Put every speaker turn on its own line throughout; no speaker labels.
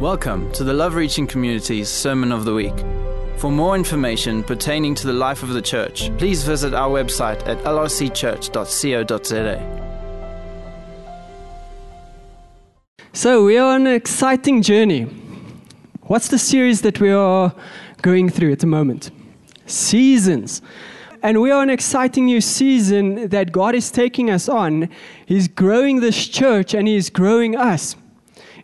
Welcome to the Love Reaching Community's Sermon of the Week. For more information pertaining to the life of the church, please visit our website at lrcchurch.co.za.
So, we are on an exciting journey. What's the series that we are going through at the moment? Seasons. And we are an exciting new season that God is taking us on. He's growing this church and He's growing us.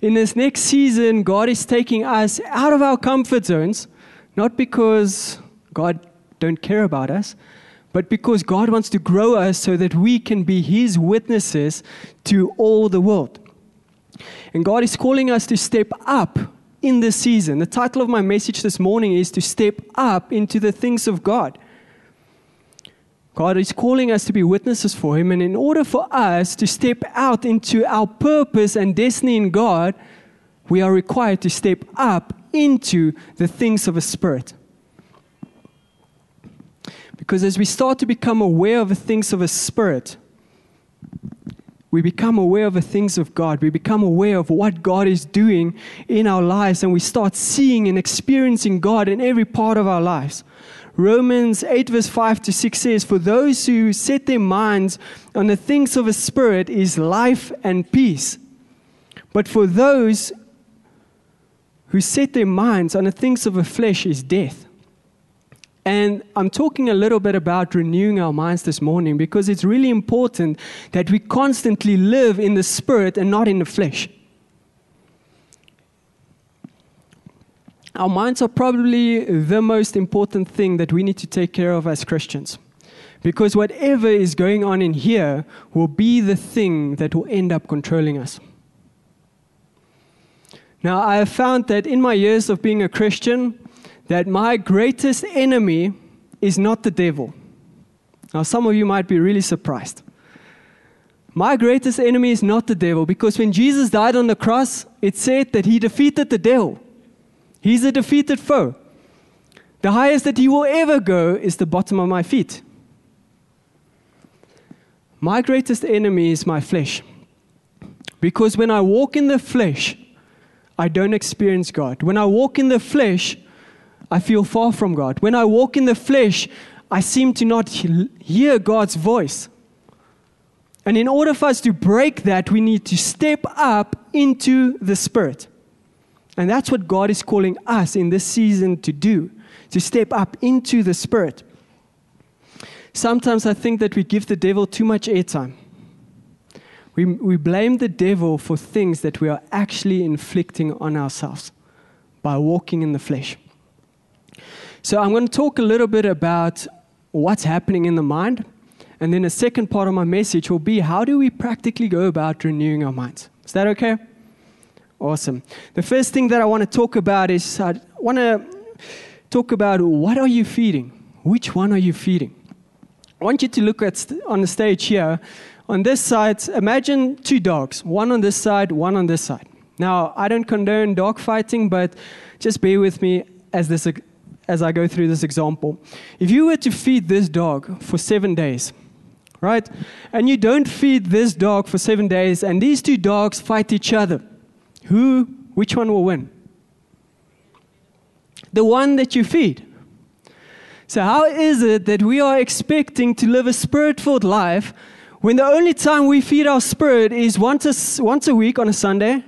In this next season, God is taking us out of our comfort zones, not because God don't care about us, but because God wants to grow us so that we can be His witnesses to all the world. And God is calling us to step up in this season. The title of my message this morning is To Step Up into the Things of God. God is calling us to be witnesses for Him, and in order for us to step out into our purpose and destiny in God, we are required to step up into the things of a spirit. Because as we start to become aware of the things of a spirit, we become aware of the things of God. We become aware of what God is doing in our lives, and we start seeing and experiencing God in every part of our lives. Romans 8, verse 5 to 6 says, For those who set their minds on the things of a spirit is life and peace. But for those who set their minds on the things of the flesh is death. And I'm talking a little bit about renewing our minds this morning because it's really important that we constantly live in the spirit and not in the flesh. Our minds are probably the most important thing that we need to take care of as Christians. Because whatever is going on in here will be the thing that will end up controlling us. Now, I have found that in my years of being a Christian, that my greatest enemy is not the devil. Now, some of you might be really surprised. My greatest enemy is not the devil because when Jesus died on the cross, it said that he defeated the devil. He's a defeated foe. The highest that he will ever go is the bottom of my feet. My greatest enemy is my flesh. Because when I walk in the flesh, I don't experience God. When I walk in the flesh, I feel far from God. When I walk in the flesh, I seem to not hear God's voice. And in order for us to break that, we need to step up into the Spirit. And that's what God is calling us in this season to do to step up into the Spirit. Sometimes I think that we give the devil too much airtime. We, we blame the devil for things that we are actually inflicting on ourselves by walking in the flesh. So, I'm going to talk a little bit about what's happening in the mind. And then, a second part of my message will be how do we practically go about renewing our minds? Is that okay? Awesome. The first thing that I want to talk about is uh, I want to talk about what are you feeding? Which one are you feeding? I want you to look at on the stage here. On this side, imagine two dogs, one on this side, one on this side. Now, I don't condone dog fighting, but just bear with me as this as I go through this example. If you were to feed this dog for 7 days, right? And you don't feed this dog for 7 days and these two dogs fight each other who, which one will win? The one that you feed. So, how is it that we are expecting to live a spirit filled life when the only time we feed our spirit is once a, once a week on a Sunday,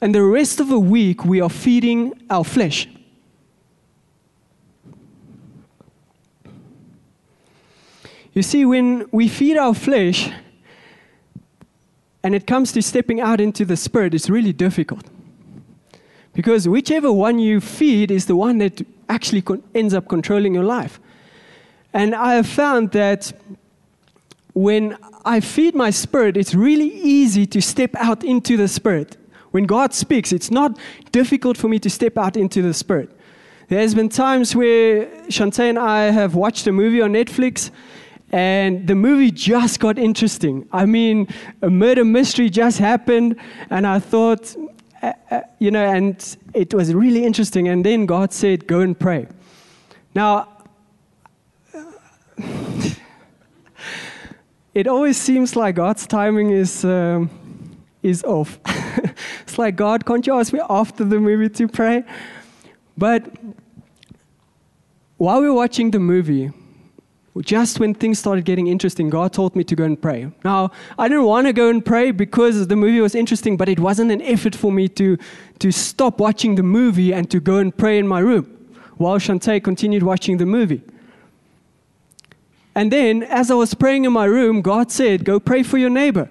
and the rest of the week we are feeding our flesh? You see, when we feed our flesh, and it comes to stepping out into the Spirit, it's really difficult. Because whichever one you feed is the one that actually con- ends up controlling your life. And I have found that when I feed my spirit, it's really easy to step out into the spirit. When God speaks, it's not difficult for me to step out into the spirit. There's been times where Shantae and I have watched a movie on Netflix and the movie just got interesting. I mean, a murder mystery just happened, and I thought, uh, uh, you know, and it was really interesting. And then God said, Go and pray. Now, it always seems like God's timing is, um, is off. It's like, God, can't you ask me after the movie to pray? But while we were watching the movie, just when things started getting interesting, God told me to go and pray. Now, I didn't want to go and pray because the movie was interesting, but it wasn't an effort for me to, to stop watching the movie and to go and pray in my room while Shantae continued watching the movie. And then, as I was praying in my room, God said, Go pray for your neighbor.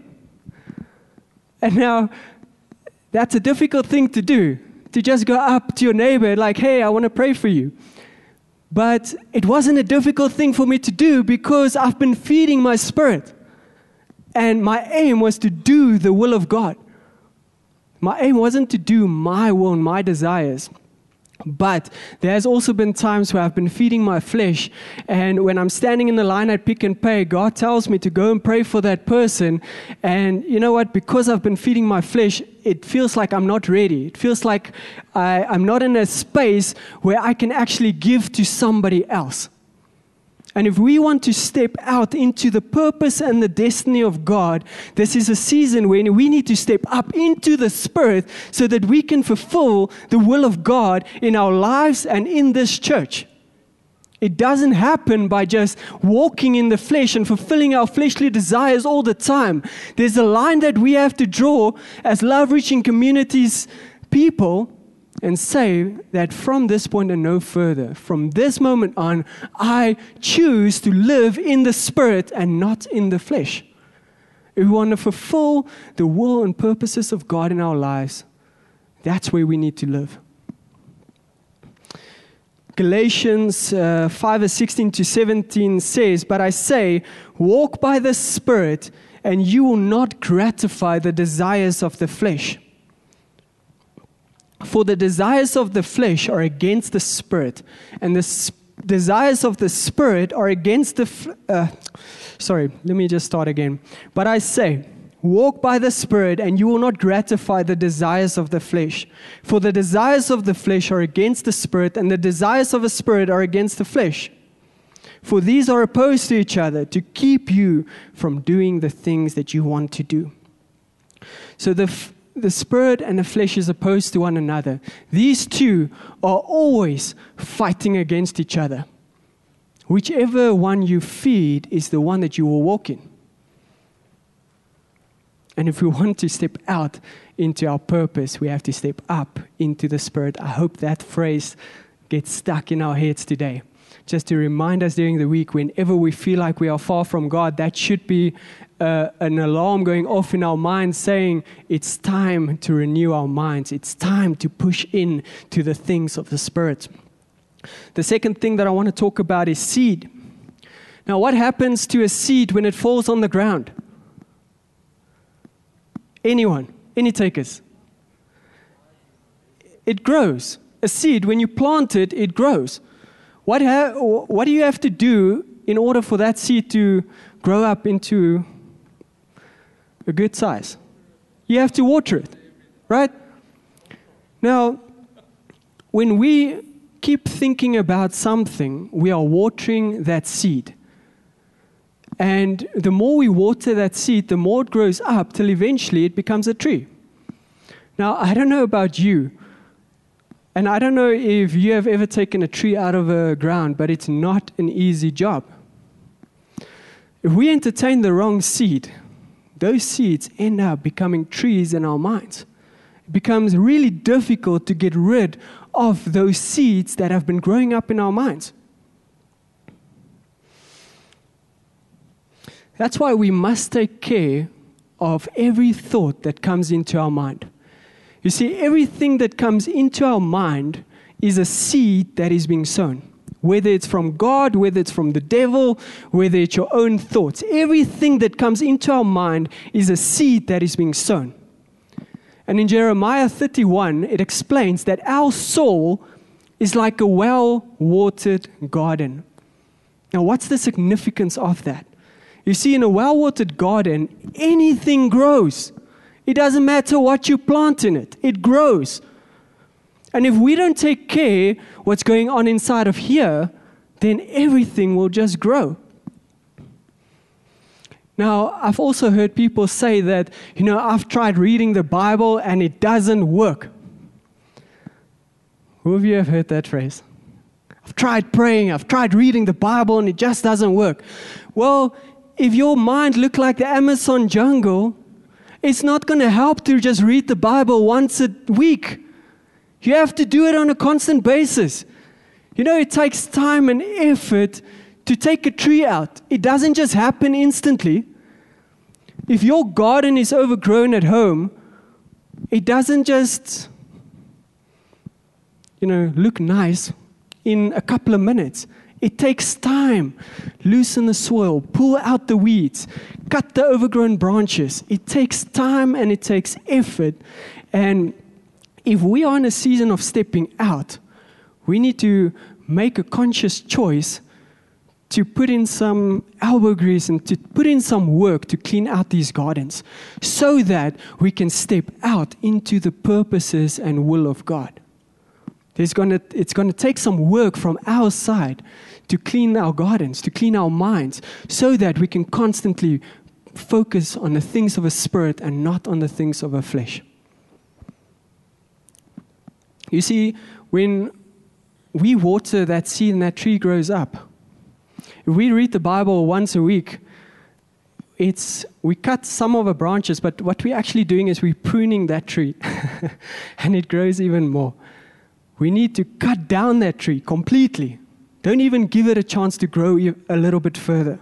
And now, that's a difficult thing to do, to just go up to your neighbor, like, Hey, I want to pray for you. But it wasn't a difficult thing for me to do because I've been feeding my spirit. And my aim was to do the will of God. My aim wasn't to do my will and my desires. But there's also been times where I've been feeding my flesh, and when I'm standing in the line at Pick n Pay, God tells me to go and pray for that person. And you know what? Because I've been feeding my flesh, it feels like I'm not ready. It feels like I, I'm not in a space where I can actually give to somebody else. And if we want to step out into the purpose and the destiny of God, this is a season when we need to step up into the Spirit so that we can fulfill the will of God in our lives and in this church. It doesn't happen by just walking in the flesh and fulfilling our fleshly desires all the time. There's a line that we have to draw as love reaching communities people and say that from this point and no further, from this moment on, I choose to live in the spirit and not in the flesh. If we want to fulfill the will and purposes of God in our lives, that's where we need to live. Galatians uh, 5 verse 16 to 17 says, But I say, walk by the Spirit, and you will not gratify the desires of the flesh. For the desires of the flesh are against the spirit, and the sp- desires of the spirit are against the. F- uh, sorry, let me just start again. But I say, Walk by the Spirit, and you will not gratify the desires of the flesh. For the desires of the flesh are against the Spirit, and the desires of the Spirit are against the flesh. For these are opposed to each other to keep you from doing the things that you want to do. So the, f- the spirit and the flesh is opposed to one another. These two are always fighting against each other. Whichever one you feed is the one that you will walk in. And if we want to step out into our purpose, we have to step up into the Spirit. I hope that phrase gets stuck in our heads today. Just to remind us during the week, whenever we feel like we are far from God, that should be uh, an alarm going off in our minds saying, It's time to renew our minds. It's time to push in to the things of the Spirit. The second thing that I want to talk about is seed. Now, what happens to a seed when it falls on the ground? Anyone? Any takers? It grows. A seed, when you plant it, it grows. What, ha- what do you have to do in order for that seed to grow up into a good size? You have to water it, right? Now, when we keep thinking about something, we are watering that seed. And the more we water that seed, the more it grows up till eventually it becomes a tree. Now, I don't know about you, and I don't know if you have ever taken a tree out of a ground, but it's not an easy job. If we entertain the wrong seed, those seeds end up becoming trees in our minds. It becomes really difficult to get rid of those seeds that have been growing up in our minds. That's why we must take care of every thought that comes into our mind. You see, everything that comes into our mind is a seed that is being sown. Whether it's from God, whether it's from the devil, whether it's your own thoughts, everything that comes into our mind is a seed that is being sown. And in Jeremiah 31, it explains that our soul is like a well watered garden. Now, what's the significance of that? You see, in a well watered garden, anything grows. It doesn't matter what you plant in it, it grows. And if we don't take care what's going on inside of here, then everything will just grow. Now, I've also heard people say that, you know, I've tried reading the Bible and it doesn't work. Who of you have heard that phrase? I've tried praying, I've tried reading the Bible, and it just doesn't work. Well, if your mind looked like the Amazon jungle, it's not going to help to just read the Bible once a week. You have to do it on a constant basis. You know, it takes time and effort to take a tree out. It doesn't just happen instantly. If your garden is overgrown at home, it doesn't just, you know, look nice in a couple of minutes. It takes time. Loosen the soil, pull out the weeds, cut the overgrown branches. It takes time and it takes effort. And if we are in a season of stepping out, we need to make a conscious choice to put in some elbow grease and to put in some work to clean out these gardens so that we can step out into the purposes and will of God. There's gonna, it's going to take some work from our side to clean our gardens, to clean our minds, so that we can constantly focus on the things of a spirit and not on the things of a flesh. You see, when we water that seed and that tree grows up, if we read the Bible once a week, it's we cut some of the branches, but what we're actually doing is we're pruning that tree, and it grows even more. We need to cut down that tree completely. Don't even give it a chance to grow a little bit further.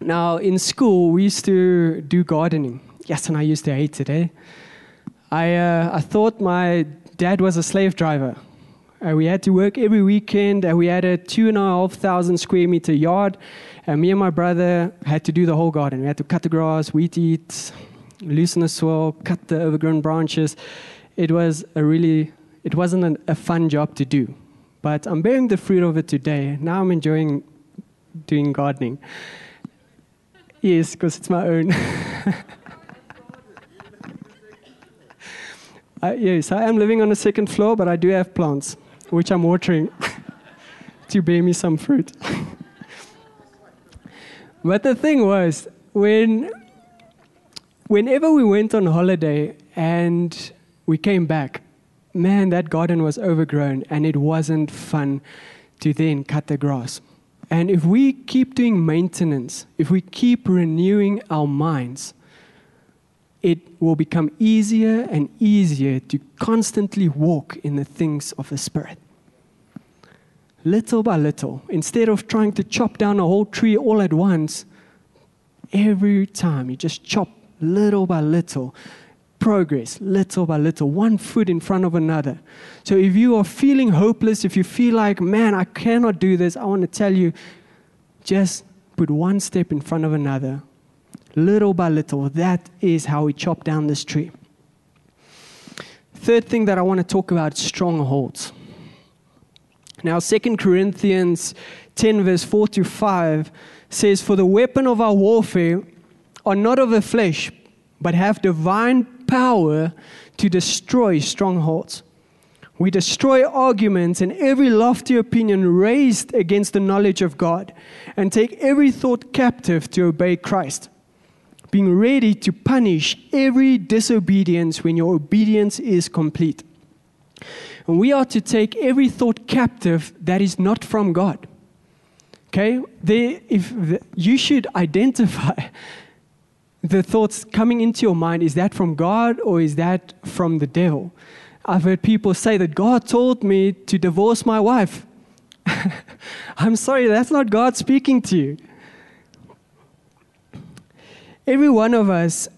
Now, in school, we used to do gardening. Yes, and I used to hate it, eh? I, uh, I thought my dad was a slave driver. Uh, we had to work every weekend, and we had a two and a half thousand square meter yard. And me and my brother had to do the whole garden. We had to cut the grass, weed eat, loosen the soil, cut the overgrown branches. It was a really, it wasn't an, a fun job to do. But I'm bearing the fruit of it today. Now I'm enjoying doing gardening. Yes, because it's my own. uh, yes, I am living on the second floor, but I do have plants which I'm watering to bear me some fruit. but the thing was, when whenever we went on holiday and we came back, man, that garden was overgrown and it wasn't fun to then cut the grass. And if we keep doing maintenance, if we keep renewing our minds, it will become easier and easier to constantly walk in the things of the Spirit. Little by little, instead of trying to chop down a whole tree all at once, every time you just chop little by little, progress little by little, one foot in front of another. So if you are feeling hopeless, if you feel like, man, I cannot do this, I want to tell you, just put one step in front of another little by little. That is how we chop down this tree. Third thing that I want to talk about strongholds. Now, 2 Corinthians 10, verse 4 to 5 says, For the weapon of our warfare are not of the flesh, but have divine power to destroy strongholds. We destroy arguments and every lofty opinion raised against the knowledge of God, and take every thought captive to obey Christ being ready to punish every disobedience when your obedience is complete. And we are to take every thought captive that is not from God. Okay? There, if the, you should identify the thoughts coming into your mind is that from God or is that from the devil? I've heard people say that God told me to divorce my wife. I'm sorry, that's not God speaking to you. Every one of us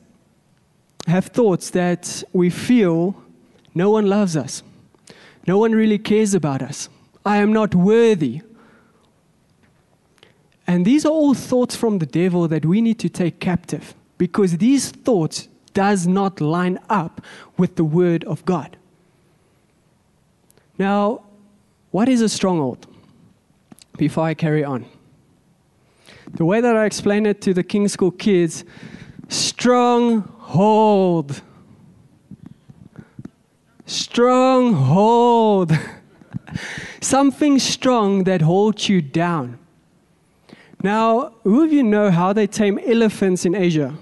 have thoughts that we feel no one loves us. No one really cares about us. I am not worthy. And these are all thoughts from the devil that we need to take captive because these thoughts does not line up with the word of God. Now, what is a stronghold? Before I carry on. The way that I explain it to the King School kids stronghold. Stronghold. Something strong that holds you down. Now, who of you know how they tame elephants in Asia?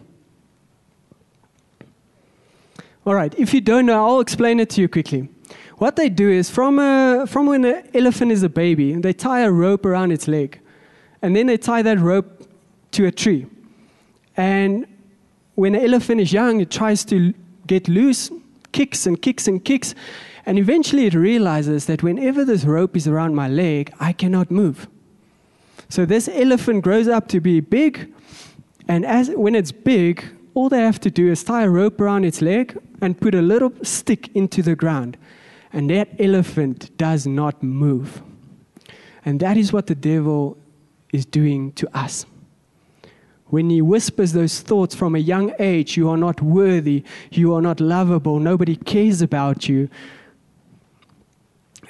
All right, if you don't know, I'll explain it to you quickly. What they do is from, a, from when an elephant is a baby, they tie a rope around its leg. And then they tie that rope to a tree. And when an elephant is young, it tries to get loose, kicks and kicks and kicks. And eventually it realizes that whenever this rope is around my leg, I cannot move. So this elephant grows up to be big. And as, when it's big, all they have to do is tie a rope around its leg and put a little stick into the ground. And that elephant does not move. And that is what the devil is doing to us. When he whispers those thoughts from a young age, you are not worthy, you are not lovable, nobody cares about you.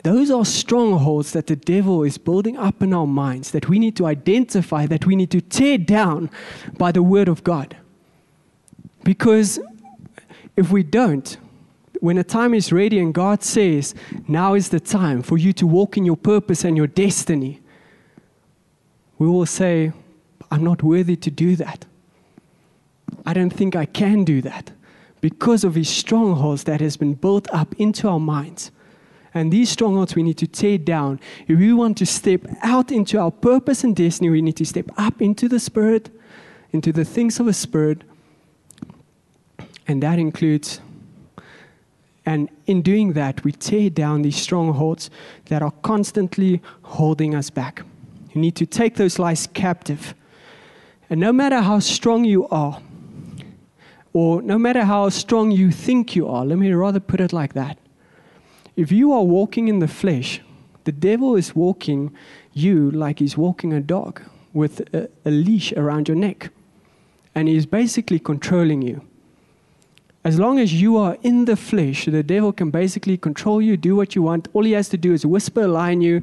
Those are strongholds that the devil is building up in our minds that we need to identify, that we need to tear down by the word of God. Because if we don't, when a time is ready and God says, now is the time for you to walk in your purpose and your destiny, we will say, I'm not worthy to do that. I don't think I can do that because of these strongholds that has been built up into our minds. And these strongholds we need to tear down. If we want to step out into our purpose and destiny, we need to step up into the Spirit, into the things of the Spirit. And that includes, and in doing that, we tear down these strongholds that are constantly holding us back. You need to take those lies captive. And no matter how strong you are, or no matter how strong you think you are, let me rather put it like that. If you are walking in the flesh, the devil is walking you like he's walking a dog with a, a leash around your neck. And he's basically controlling you. As long as you are in the flesh, the devil can basically control you, do what you want. All he has to do is whisper a lie in you,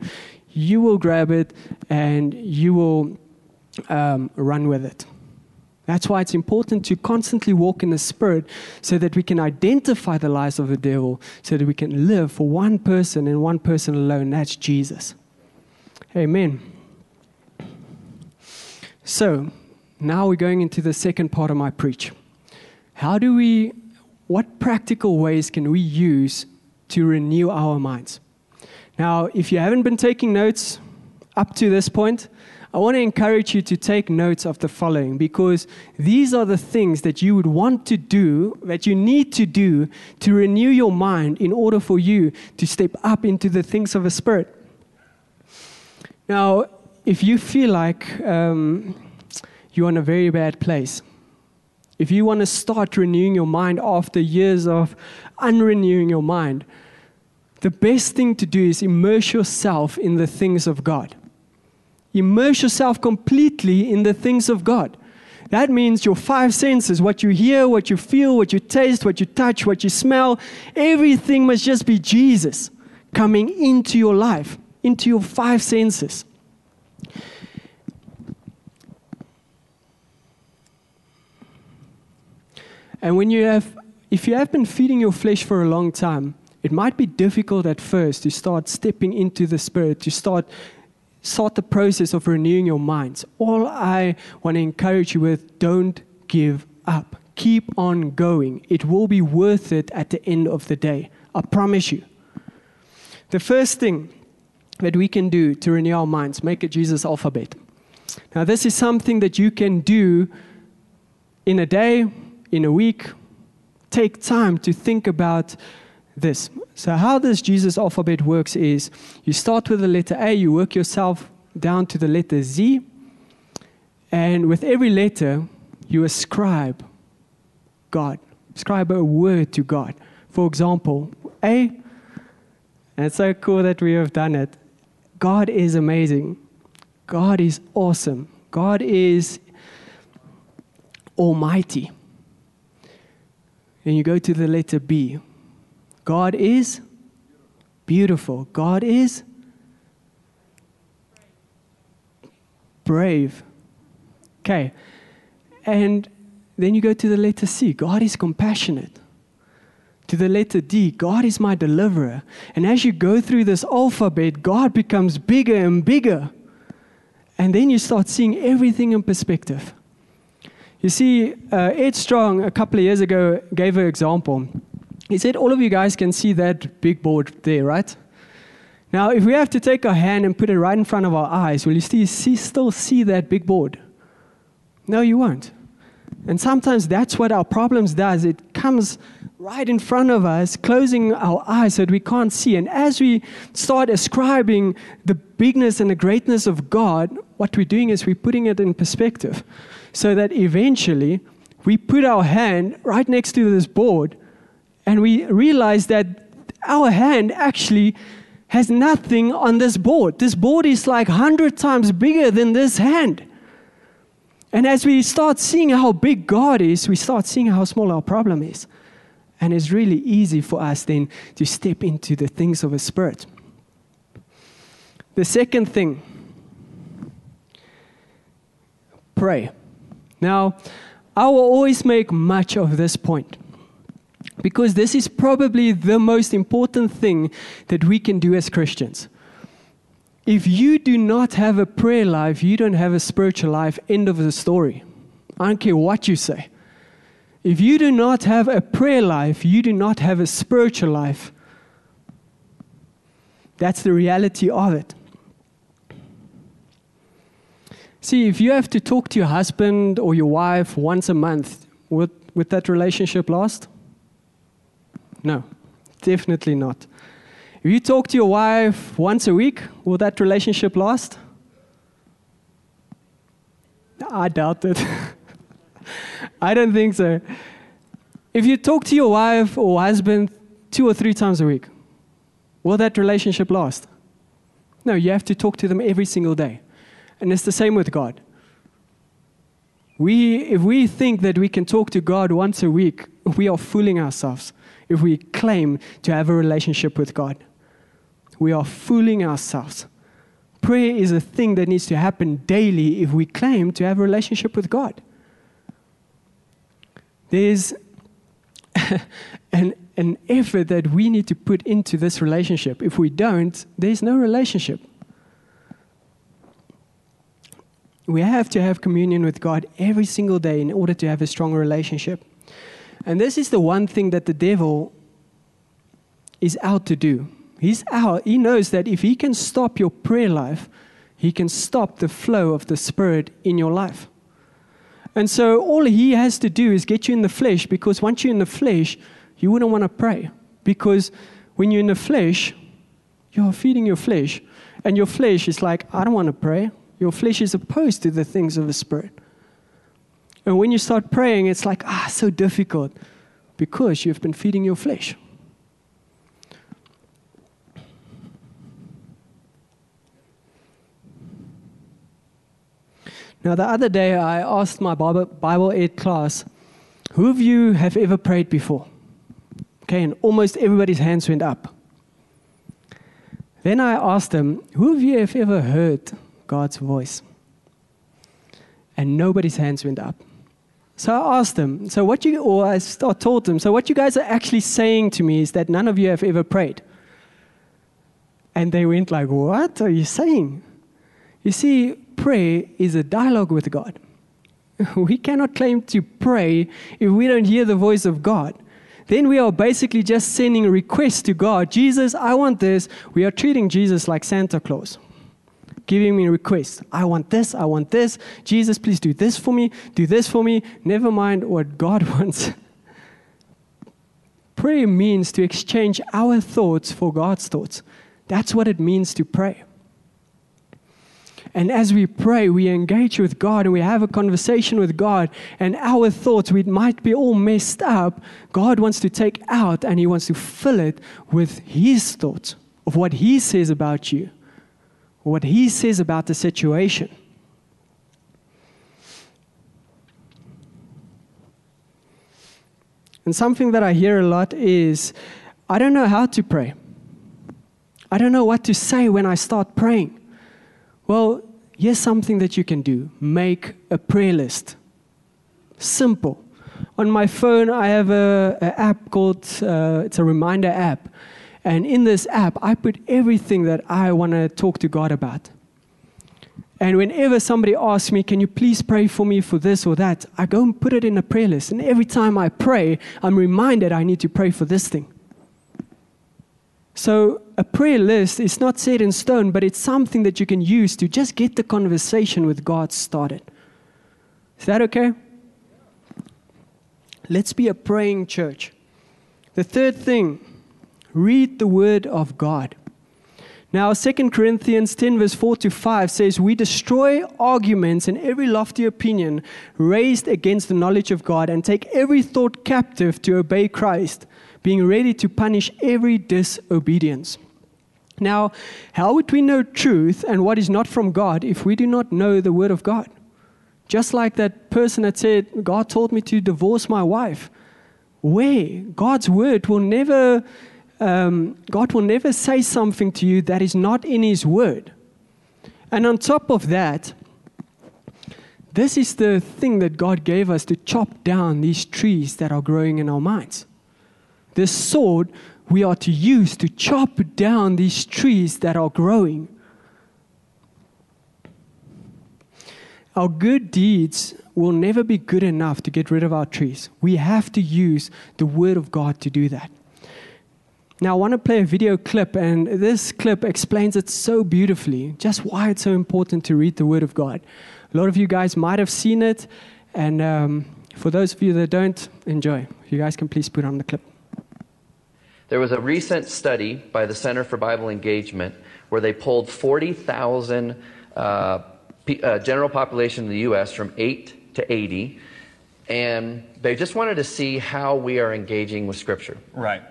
you will grab it, and you will um, run with it. That's why it's important to constantly walk in the Spirit so that we can identify the lies of the devil, so that we can live for one person and one person alone. That's Jesus. Amen. So, now we're going into the second part of my preach. How do we, what practical ways can we use to renew our minds? Now, if you haven't been taking notes up to this point, I want to encourage you to take notes of the following because these are the things that you would want to do, that you need to do to renew your mind in order for you to step up into the things of the Spirit. Now, if you feel like um, you're in a very bad place, if you want to start renewing your mind after years of unrenewing your mind, the best thing to do is immerse yourself in the things of God. Immerse yourself completely in the things of God. That means your five senses what you hear, what you feel, what you taste, what you touch, what you smell everything must just be Jesus coming into your life, into your five senses. And when you have, if you have been feeding your flesh for a long time, it might be difficult at first to start stepping into the Spirit, to start start the process of renewing your minds. All I want to encourage you with don't give up. Keep on going. It will be worth it at the end of the day. I promise you. The first thing that we can do to renew our minds, make a Jesus alphabet. Now, this is something that you can do in a day, in a week. Take time to think about this. So, how this Jesus alphabet works is you start with the letter A, you work yourself down to the letter Z, and with every letter, you ascribe God, ascribe a word to God. For example, A, and it's so cool that we have done it. God is amazing. God is awesome. God is almighty. Then you go to the letter B. God is beautiful. God is brave. Okay. And then you go to the letter C. God is compassionate. To the letter D, God is my deliverer. And as you go through this alphabet, God becomes bigger and bigger. And then you start seeing everything in perspective. You see, uh, Ed Strong, a couple of years ago, gave an example. He said, All of you guys can see that big board there, right? Now, if we have to take our hand and put it right in front of our eyes, will you still see, still see that big board? No, you won't. And sometimes that's what our problems does. It comes right in front of us, closing our eyes so that we can't see. And as we start ascribing the bigness and the greatness of God, what we're doing is we're putting it in perspective so that eventually we put our hand right next to this board and we realize that our hand actually has nothing on this board. This board is like 100 times bigger than this hand. And as we start seeing how big God is, we start seeing how small our problem is. And it's really easy for us then to step into the things of a spirit. The second thing, pray. Now, I will always make much of this point because this is probably the most important thing that we can do as Christians. If you do not have a prayer life, you don't have a spiritual life. End of the story. I don't care what you say. If you do not have a prayer life, you do not have a spiritual life. That's the reality of it. See, if you have to talk to your husband or your wife once a month, would, would that relationship last? No, definitely not. If you talk to your wife once a week, will that relationship last? I doubt it. I don't think so. If you talk to your wife or husband two or three times a week, will that relationship last? No, you have to talk to them every single day. And it's the same with God. We, if we think that we can talk to God once a week, we are fooling ourselves if we claim to have a relationship with God. We are fooling ourselves. Prayer is a thing that needs to happen daily if we claim to have a relationship with God. There's an, an effort that we need to put into this relationship. If we don't, there's no relationship. We have to have communion with God every single day in order to have a strong relationship. And this is the one thing that the devil is out to do. He's out. He knows that if he can stop your prayer life, he can stop the flow of the Spirit in your life. And so all he has to do is get you in the flesh because once you're in the flesh, you wouldn't want to pray. Because when you're in the flesh, you're feeding your flesh. And your flesh is like, I don't want to pray. Your flesh is opposed to the things of the Spirit. And when you start praying, it's like, ah, so difficult because you've been feeding your flesh. Now, the other day, I asked my Bible, Ed class, who of you have ever prayed before? Okay, and almost everybody's hands went up. Then I asked them, who of you have ever heard God's voice? And nobody's hands went up. So I asked them, so what you, or I told them, so what you guys are actually saying to me is that none of you have ever prayed. And they went like, what are you saying? You see, prayer is a dialogue with God. We cannot claim to pray if we don't hear the voice of God. Then we are basically just sending requests to God. Jesus, I want this. We are treating Jesus like Santa Claus giving me requests. I want this, I want this. Jesus, please do this for me, do this for me. Never mind what God wants. Prayer means to exchange our thoughts for God's thoughts. That's what it means to pray. And as we pray, we engage with God and we have a conversation with God, and our thoughts, we might be all messed up. God wants to take out and He wants to fill it with His thoughts of what He says about you what he says about the situation. And something that I hear a lot is I don't know how to pray. I don't know what to say when I start praying. Well, here's something that you can do make a prayer list. Simple. On my phone, I have an app called, uh, it's a reminder app. And in this app, I put everything that I want to talk to God about. And whenever somebody asks me, Can you please pray for me for this or that? I go and put it in a prayer list. And every time I pray, I'm reminded I need to pray for this thing. So, a prayer list is not set in stone, but it's something that you can use to just get the conversation with God started. Is that okay? Let's be a praying church. The third thing, read the Word of God. Now, 2 Corinthians 10, verse 4 to 5 says, We destroy arguments and every lofty opinion raised against the knowledge of God and take every thought captive to obey Christ, being ready to punish every disobedience. Now, how would we know truth and what is not from God if we do not know the Word of God? Just like that person that said, God told me to divorce my wife. Where? God's Word will never um, God will never say something to you that is not in His Word. And on top of that, this is the thing that God gave us to chop down these trees that are growing in our minds. This sword we are to use to chop down these trees that are growing. Our good deeds will never be good enough to get rid of our trees. We have to use the Word of God to do that. Now, I want to play a video clip, and this clip explains it so beautifully, just why it's so important to read the Word of God. A lot of you guys might have seen it, and um, for those of you that don't, enjoy. You guys can please put on the clip.
There was a recent study by the Center for Bible Engagement where they pulled 40,000 uh, p- uh, general population in the U.S. from 8 to 80, and they just wanted to see how we are engaging with Scripture.
Right.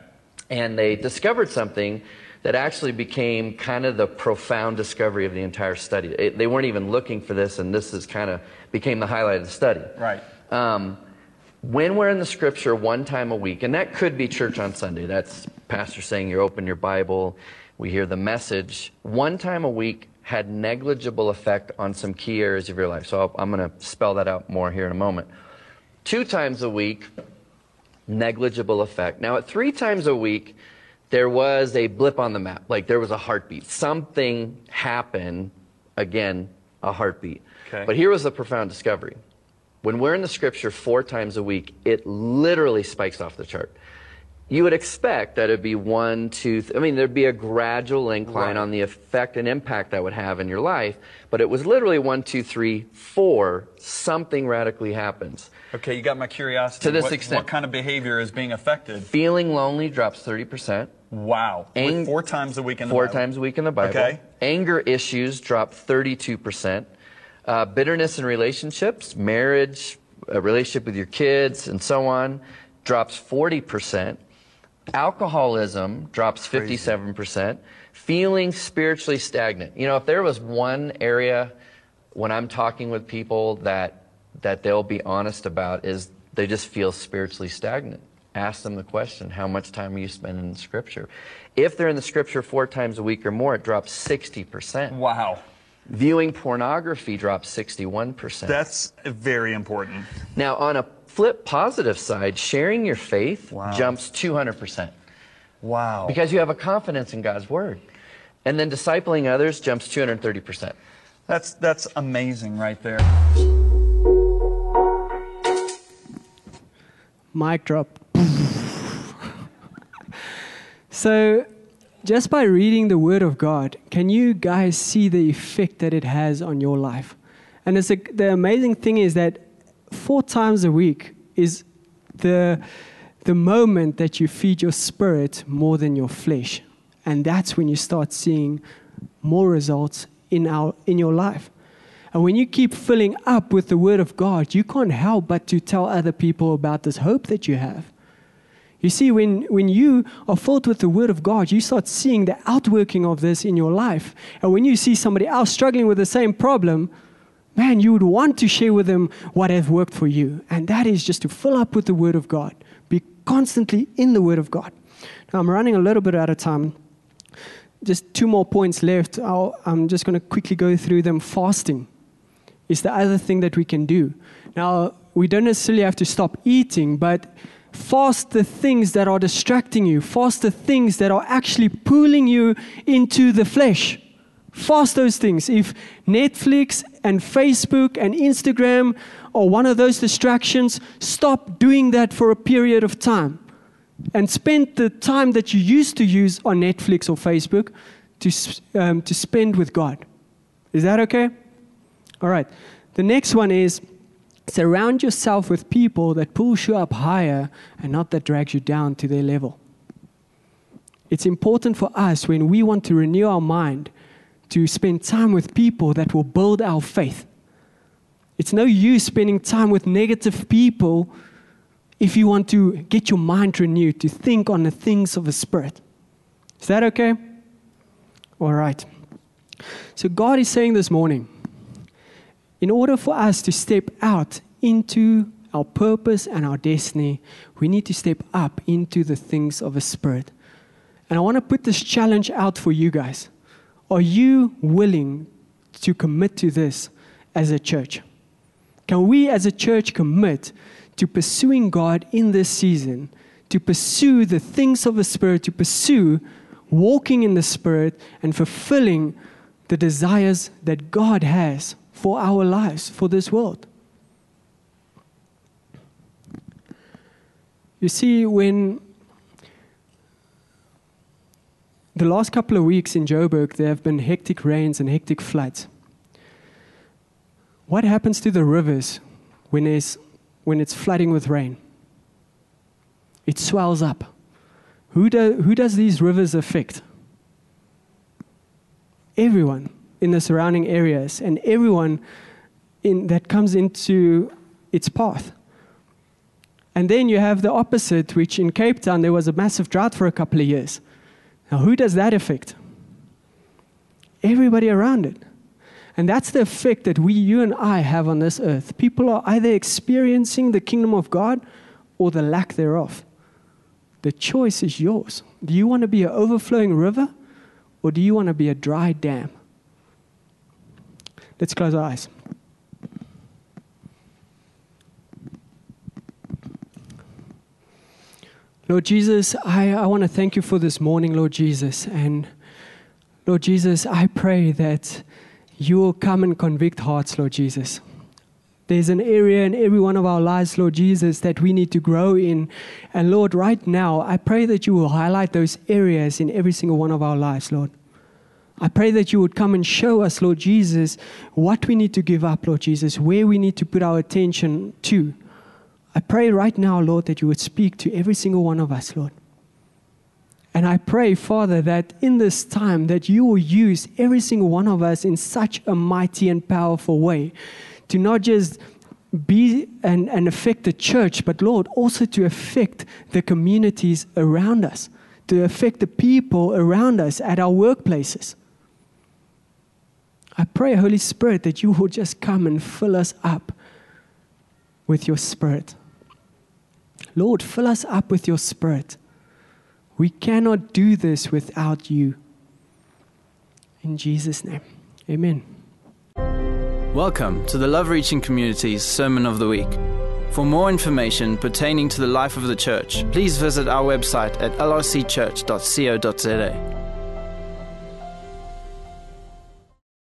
And they discovered something that actually became kind of the profound discovery of the entire study. It, they weren't even looking for this, and this is kind of became the highlight of the study.
Right.
Um, when we're in the scripture one time a week, and that could be church on Sunday, that's pastor saying you open your Bible, we hear the message, one time a week had negligible effect on some key areas of your life. So I'll, I'm going to spell that out more here in a moment. Two times a week, negligible effect. Now, at three times a week, there was a blip on the map, like there was a heartbeat. Something happened, again, a heartbeat.
Okay.
But here was the profound discovery. When we're in the scripture four times a week, it literally spikes off the chart. You would expect that it'd be one, two, th- I mean, there'd be a gradual incline
Right.
on the effect and impact that would have in your life, but it was literally one, two, three, four, something radically happens.
Okay, you got my curiosity.
To this
what,
extent.
What kind of behavior is being affected?
Feeling lonely drops 30%.
Wow.
Ang-
four times a week in the
four
Bible.
times a week in the Bible.
Okay.
Anger issues drop 32%. Uh, bitterness in relationships, marriage, a relationship with your kids, and so on, drops 40%. Alcoholism drops 57%. Feeling spiritually stagnant. You know, if there was one area when I'm talking with people that that they'll be honest about is they just feel spiritually stagnant. Ask them the question, how much time are you spending in scripture? If they're in the scripture four times a week or more, it drops 60%.
Wow.
Viewing pornography drops 61%.
That's very important.
now, on a flip positive side, sharing your faith
Wow.
jumps 200%
Wow.
because you have a confidence in God's word. And then discipling others jumps 230%.
that's that's amazing right there.
Mic drop. so, just by reading the Word of God, can you guys see the effect that it has on your life? And it's a, the amazing thing is that four times a week is the, the moment that you feed your spirit more than your flesh. And that's when you start seeing more results in, our, in your life. And when you keep filling up with the Word of God, you can't help but to tell other people about this hope that you have. You see, when, when you are filled with the Word of God, you start seeing the outworking of this in your life. And when you see somebody else struggling with the same problem, man, you would want to share with them what has worked for you. And that is just to fill up with the Word of God. Be constantly in the Word of God. Now, I'm running a little bit out of time. Just two more points left. I'll, I'm just going to quickly go through them. Fasting is the other thing that we can do. Now, we don't necessarily have to stop eating, but fast the things that are distracting you, fast the things that are actually pulling you into the flesh. Fast those things. If Netflix and Facebook and Instagram are one of those distractions, stop doing that for a period of time and spend the time that you used to use on Netflix or Facebook to, um, to spend with God. Is that okay? All right. The next one is surround yourself with people that pulls you up higher and not that drags you down to their level. It's important for us when we want to renew our mind to spend time with people that will build our faith. It's no use spending time with negative people if you want to get your mind renewed to think on the things of the Spirit. Is that okay? All right. So, God is saying this morning, in order for us to step out into our purpose and our destiny, we need to step up into the things of the Spirit. And I want to put this challenge out for you guys. Are you willing to commit to this as a church? Can we as a church commit to pursuing God in this season, to pursue the things of the Spirit, to pursue walking in the Spirit and fulfilling the desires that God has for our lives, for this world? You see, when the last couple of weeks in Joburg, there have been hectic rains and hectic floods. What happens to the rivers when, there's, when it's flooding with rain? It swells up. Who, do, who does these rivers affect? Everyone in the surrounding areas and everyone in, that comes into its path. And then you have the opposite, which in Cape Town there was a massive drought for a couple of years. Now, who does that affect? Everybody around it. And that's the effect that we, you and I, have on this earth. People are either experiencing the kingdom of God or the lack thereof. The choice is yours. Do you want to be an overflowing river or do you want to be a dry dam? Let's close our eyes. Lord Jesus, I, I want to thank you for this morning, Lord Jesus. And Lord Jesus, I pray that you will come and convict hearts, Lord Jesus. There's an area in every one of our lives, Lord Jesus, that we need to grow in. And Lord, right now, I pray that you will highlight those areas in every single one of our lives, Lord. I pray that you would come and show us, Lord Jesus, what we need to give up, Lord Jesus, where we need to put our attention to. I pray right now, Lord, that you would speak to every single one of us, Lord. And I pray, Father, that in this time that you will use every single one of us in such a mighty and powerful way to not just be and, and affect the church, but Lord, also to affect the communities around us, to affect the people around us at our workplaces. I pray, Holy Spirit, that you will just come and fill us up with your Spirit. Lord, fill us up with your Spirit. We cannot do this without you. In Jesus' name, amen.
Welcome to the Love Reaching Community's Sermon of the Week. For more information pertaining to the life of the church, please visit our website at lrcchurch.co.za.